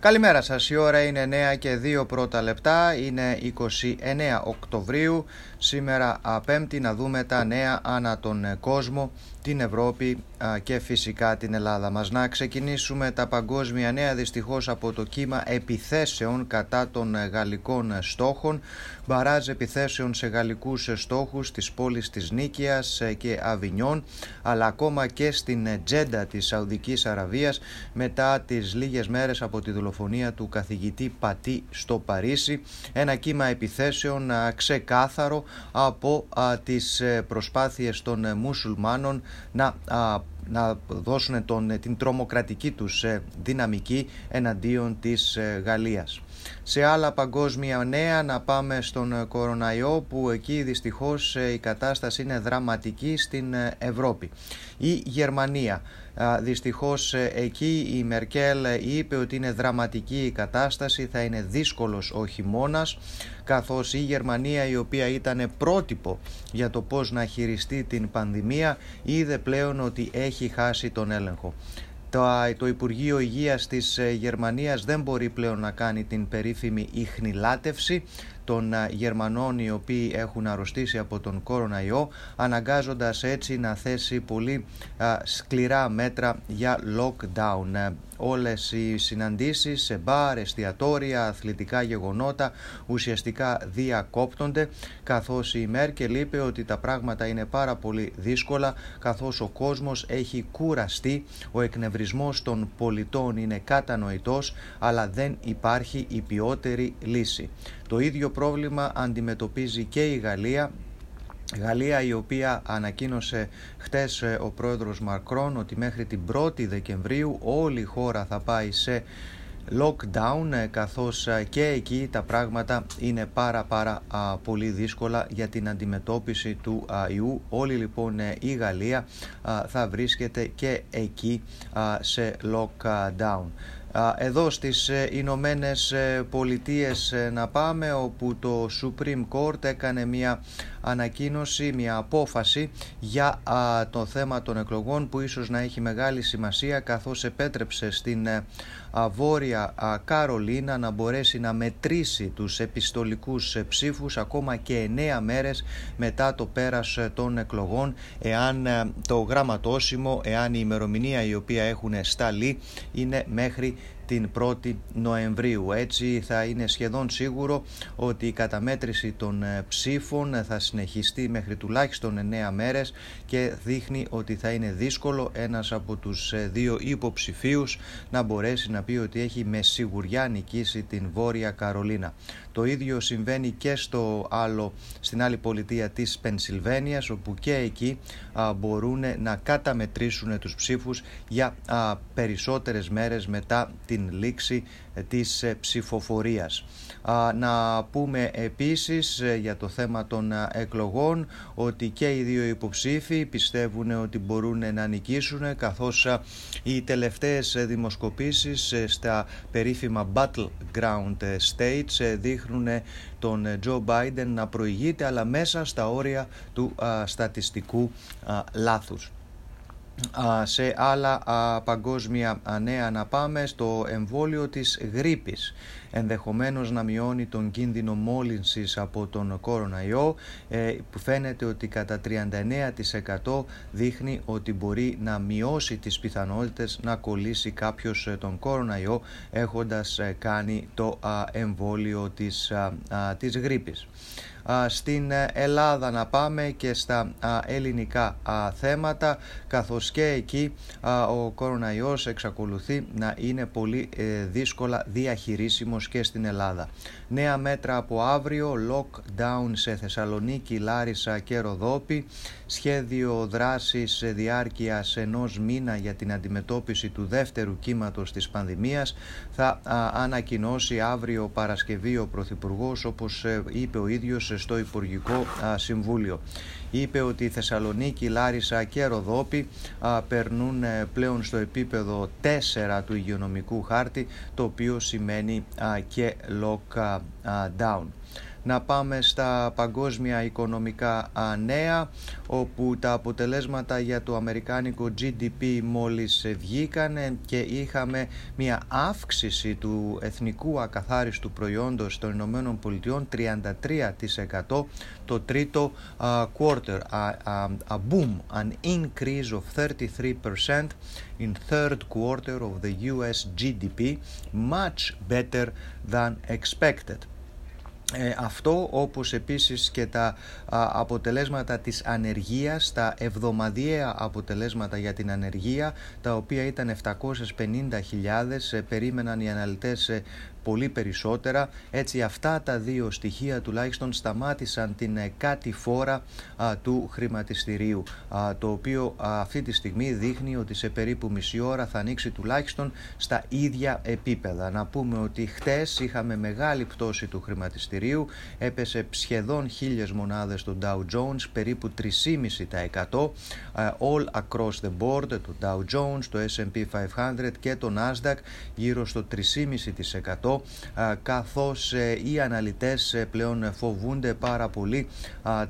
Καλημέρα σας, η ώρα είναι 9 και 2 πρώτα λεπτά, είναι 29 Οκτωβρίου, σήμερα Πέμπτη να δούμε τα νέα ανά τον κόσμο, την Ευρώπη και φυσικά την Ελλάδα μας. Να ξεκινήσουμε τα παγκόσμια νέα δυστυχώς από το κύμα επιθέσεων κατά των γαλλικών στόχων, μπαράζ επιθέσεων σε γαλλικούς στόχους της πόλης της Νίκαιας και Αβινιών, αλλά ακόμα και στην Τζέντα της Σαουδικής Αραβίας μετά τις λίγες μέρες από τη δολοφονία του καθηγητή Πατή στο Παρίσι. Ένα κύμα επιθέσεων ξεκάθαρο από τις ε, προσπάθειες των ε, μουσουλμάνων να να δώσουν τον, την τρομοκρατική τους ε, δυναμική εναντίον της Γαλλίας. Σε άλλα παγκόσμια νέα να πάμε στον κοροναϊό που εκεί δυστυχώς η κατάσταση είναι δραματική στην Ευρώπη. Η Γερμανία Δυστυχώς ε, εκεί η Μερκέλ είπε ότι είναι δραματική η κατάσταση, θα είναι δύσκολος ο χειμώνας, καθώς η Γερμανία η οποία ήταν πρότυπο για το πώς να χειριστεί την πανδημία είδε πλέον ότι έχει χάσει τον έλεγχο. Το, το Υπουργείο Υγείας της ε, Γερμανίας δεν μπορεί πλέον να κάνει την περίφημη ιχνηλάτευση των Γερμανών οι οποίοι έχουν αρρωστήσει από τον κοροναϊό αναγκάζοντας έτσι να θέσει πολύ σκληρά μέτρα για lockdown όλες οι συναντήσεις σε μπαρ, εστιατόρια, αθλητικά γεγονότα ουσιαστικά διακόπτονται καθώς η Μέρκελ είπε ότι τα πράγματα είναι πάρα πολύ δύσκολα καθώς ο κόσμος έχει κουραστεί, ο εκνευρισμός των πολιτών είναι κατανοητός αλλά δεν υπάρχει η ποιότερη λύση. Το ίδιο πρόβλημα αντιμετωπίζει και η Γαλλία Γαλλία η οποία ανακοίνωσε χτες ε, ο πρόεδρος Μακρόν ότι μέχρι την 1η Δεκεμβρίου όλη η χώρα θα πάει σε lockdown ε, καθώς ε, και εκεί τα πράγματα είναι πάρα πάρα πολύ δύσκολα για την αντιμετώπιση του ιού. Όλη λοιπόν η Γαλλία θα βρίσκεται και εκεί σε lockdown. Εδώ στις ε, Ηνωμένες ε, Πολιτείες ε, να πάμε όπου το Supreme Court έκανε μια ανακοίνωση, μια απόφαση για το θέμα των εκλογών που ίσως να έχει μεγάλη σημασία καθώς επέτρεψε στην Βόρεια Καρολίνα να μπορέσει να μετρήσει τους επιστολικούς ψήφους ακόμα και εννέα μέρες μετά το πέρας των εκλογών εάν το γραμματόσημο, εάν η ημερομηνία η οποία έχουν σταλεί είναι μέχρι την 1η Νοεμβρίου. Έτσι θα είναι σχεδόν σίγουρο ότι η καταμέτρηση των ε, ψήφων θα συνεχιστεί μέχρι τουλάχιστον 9 μέρες και δείχνει ότι θα είναι δύσκολο ένας από τους ε, δύο υποψηφίους να μπορέσει να πει ότι έχει με σιγουριά νικήσει την Βόρεια Καρολίνα. Το ίδιο συμβαίνει και στο άλλο, στην άλλη πολιτεία της Πενσιλβένιας όπου και εκεί μπορούν να καταμετρήσουν τους ψήφους για α, περισσότερες μέρες μετά την λήξη ε, της ε, ψηφοφορίας. Να πούμε επίσης ε, για το θέμα των εκλογών ότι και οι δύο υποψήφοι πιστεύουν ότι μπορούν να νικήσουν καθώς οι τελευταίες δημοσκοπήσεις στα περίφημα battleground states δείχνουν τον Τζο Biden να προηγείται αλλά μέσα στα όρια του στατιστικού λάθους σε άλλα παγκόσμια νέα να πάμε στο εμβόλιο της γρήπης. Ενδεχομένως να μειώνει τον κίνδυνο μόλυνσης από τον κοροναϊό ε, που φαίνεται ότι κατά 39% δείχνει ότι μπορεί να μειώσει τις πιθανότητες να κολλήσει κάποιος ε, τον κοροναϊό έχοντας ε, κάνει το εμβόλιο της, της γρήπης στην Ελλάδα να πάμε και στα ελληνικά θέματα καθώς και εκεί ο κοροναϊός εξακολουθεί να είναι πολύ ε, δύσκολα διαχειρίσιμος και στην Ελλάδα. Νέα μέτρα από αύριο, lockdown σε Θεσσαλονίκη, Λάρισα και Ροδόπη, σχέδιο δράσης διάρκειας ενός μήνα για την αντιμετώπιση του δεύτερου κύματος της πανδημίας θα ανακοινώσει αύριο Παρασκευή ο Πρωθυπουργός όπως ε, είπε ο ίδιος στο Υπουργικό Συμβούλιο. Είπε ότι η Θεσσαλονίκη, Λάρισα και Ροδόπη περνούν ε, πλέον στο επίπεδο 4 του υγειονομικού χάρτη το οποίο σημαίνει και lockdown. Να πάμε στα παγκόσμια οικονομικά νέα, όπου τα αποτελέσματα για το αμερικάνικο GDP μόλις βγήκαν και είχαμε μια αύξηση του εθνικού ακαθάριστου προϊόντος των Ηνωμένων Πολιτειών 33% το τρίτο quarter, a boom, an increase of 33% in third quarter of the US GDP, much better than expected. Ε, αυτό όπως επίσης και τα αποτελέσματα της ανεργίας, τα εβδομαδιαία αποτελέσματα για την ανεργία, τα οποία ήταν 750.000, ε, περίμεναν οι αναλυτές ε, πολύ περισσότερα. Έτσι αυτά τα δύο στοιχεία τουλάχιστον σταμάτησαν την ε, κάτι φόρα του χρηματιστηρίου το οποίο αυτή τη στιγμή δείχνει ότι σε περίπου μισή ώρα θα ανοίξει τουλάχιστον στα ίδια επίπεδα. Να πούμε ότι χτες είχαμε μεγάλη πτώση του χρηματιστηρίου έπεσε σχεδόν χίλιες μονάδες το Dow Jones περίπου 3,5% all across the board το Dow Jones, το S&P 500 και το Nasdaq γύρω στο 3,5% καθώς ε, οι αναλυτές ε, πλέον φοβούνται πάρα πολύ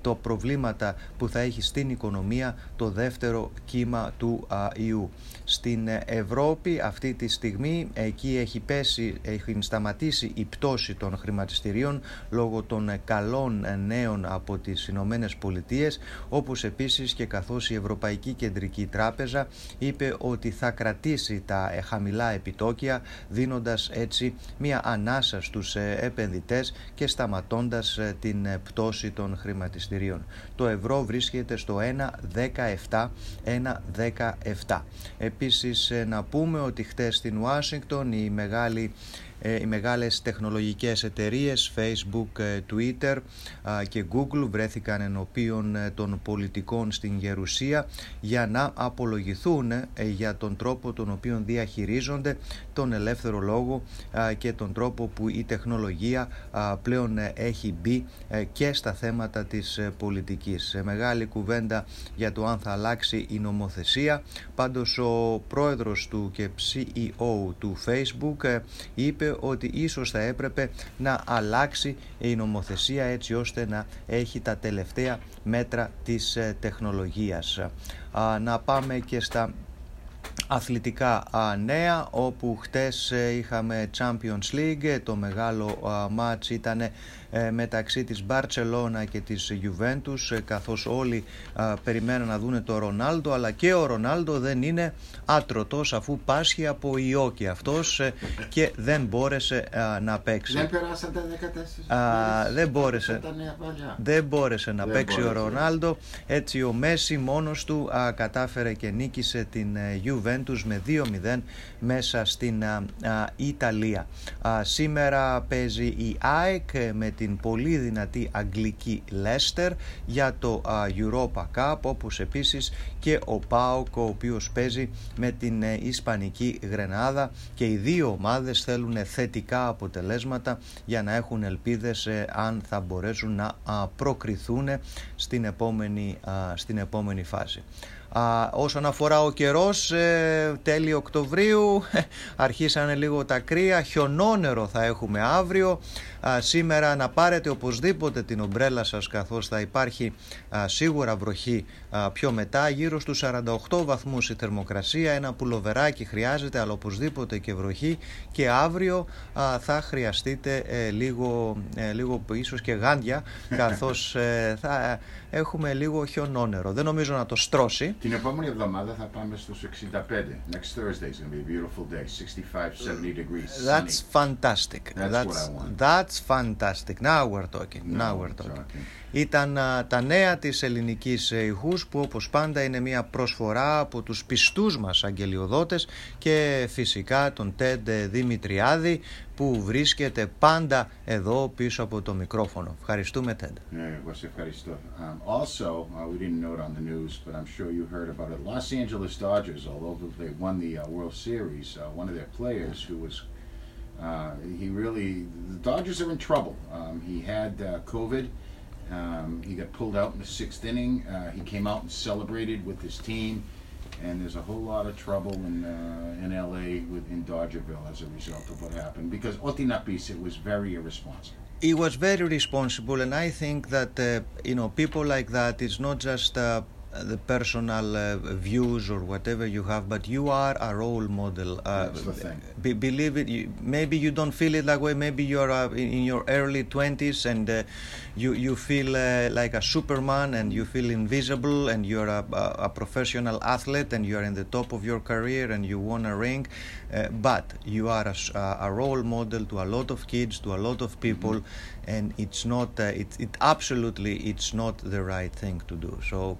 το προβλήματα που θα έχει στην οικονομία το δεύτερο κύμα του ιού. Στην Ευρώπη αυτή τη στιγμή εκεί έχει πέσει, έχει σταματήσει η πτώση των χρηματιστηρίων λόγω των καλών νέων από τις Ηνωμένες Πολιτείες, όπως επίσης και καθώς η Ευρωπαϊκή Κεντρική Τράπεζα είπε ότι θα κρατήσει τα χαμηλά επιτόκια δίνοντας έτσι μια ανάσα στους ε, επενδυτές και σταματώντας ε, την ε, πτώση των χρηματιστηρίων. Το ευρώ βρίσκεται στο 1,17. 1,17. Επίσης να πούμε ότι χτες στην Ουάσιγκτον η μεγάλη ε, οι μεγάλες τεχνολογικές εταιρείες Facebook, ε, Twitter και Google βρέθηκαν ενώπιον ε, των πολιτικών στην Γερουσία για να απολογηθούν για τον τρόπο τον οποίο διαχειρίζονται τον ελεύθερο λόγο και τον τρόπο που η τεχνολογία πλέον έχει μπει και στα θέματα της πολιτικής. Μεγάλη κουβέντα για το αν θα αλλάξει η νομοθεσία. Πάντως ο πρόεδρος του και CEO του Facebook είπε ότι ίσως θα έπρεπε να αλλάξει η νομοθεσία έτσι ώστε να έχει τα τελευταία μέτρα της ε, τεχνολογίας. Να πάμε και στα αθλητικά νέα όπου χτες ε, είχαμε Champions League το μεγάλο μάτς ήταν ε, μεταξύ της Μπαρτσελώνα και της Juventus ε, καθώς όλοι περιμέναν να δούνε το Ρονάλντο αλλά και ο Ρονάλντο δεν είναι άτρωτος αφού πάσχει από ιό και αυτός και δεν μπόρεσε να παίξει. Δεν περάσαν τα 14 δεν μπόρεσε, δεν μπόρεσε να παίξει ο Ρονάλντο. Έτσι ο Μέση μόνος του κατάφερε και νίκησε την Juventus με 2-0 μέσα στην Ιταλία. σήμερα παίζει η ΑΕΚ με την πολύ δυνατή αγγλική Leicester για το Europa Cup όπως επίσης και ο ΠΑΟΚ ο οποίος παίζει με την ε, Ισπανική Γρενάδα και οι δύο ομάδες θέλουν θετικά αποτελέσματα για να έχουν ελπίδες ε, αν θα μπορέσουν να προκριθούν στην επόμενη, στην επόμενη φάση. Α, όσον αφορά ο καιρός, ε, τέλη Οκτωβρίου αρχίσανε λίγο τα κρύα, χιονόνερο θα έχουμε αύριο. σήμερα να πάρετε οπωσδήποτε την ομπρέλα σας καθώς θα υπάρχει σίγουρα βροχή πιο μετά, γύρω στους 48 βαθμούς η θερμοκρασία, ένα πουλοβεράκι χρειάζεται αλλά οπωσδήποτε και βροχή και αύριο θα χρειαστείτε ε, λίγο, ε, λίγο ίσως και γάντια καθώς θα έχουμε λίγο χιονόνερο. Δεν νομίζω να το στρώσει. Την επόμενη εβδομάδα θα πάμε στους 65. Next Thursday is going to be a beautiful day. 65, 70 degrees. That's fantastic. That's, that's, what I want. That's fantastic. Now we're talking. Now, Now we're talking. talking. Ήταν α, τα νέα της ελληνικής ηχούς που όπως πάντα είναι μια προσφορά από τους πιστούς μας αγγελιοδότες και φυσικά τον Τέντ Δημητριάδη που βρίσκεται πάντα εδώ πίσω από το μικρόφωνο. Ευχαριστούμε Τέντ. Ναι, εγώ σε ευχαριστώ. Um, also, uh, we didn't know it on the news, but I'm sure you heard about it. Los Angeles Dodgers, although they won the uh, World Series, uh, one of their players who was uh, he really the Dodgers are in trouble. Um, he had uh, COVID. Um, he got pulled out in the sixth inning. Uh, he came out and celebrated with his team, and there's a whole lot of trouble in uh, in LA with in Dodgerville as a result of what happened because Otinapis it was very irresponsible. he was very responsible, and I think that uh, you know people like that. It's not just uh, the personal uh, views or whatever you have, but you are a role model. Uh, That's the thing. be- believe it. You, maybe you don't feel it that way. Maybe you're uh, in, in your early twenties and uh, you you feel uh, like a superman and you feel invisible and you're a, a, a professional athlete and you're in the top of your career and you won a ring. Uh, but you are a role model to a lot of kids, to a lot of people, and it's not. Uh, it, it absolutely it's not the right thing to do. So.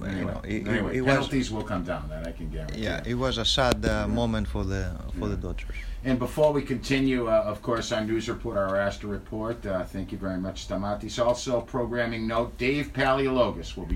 You Anyway, know, it, anyway it was penalties will come down. That I can guarantee. yeah, it was a sad uh, moment for the for the Yeah. Dodgers. And before we continue, uh, of course, our news report, our Astor report. Uh, thank you very much, Stamatis. Also, programming note: Dave Paleologos will be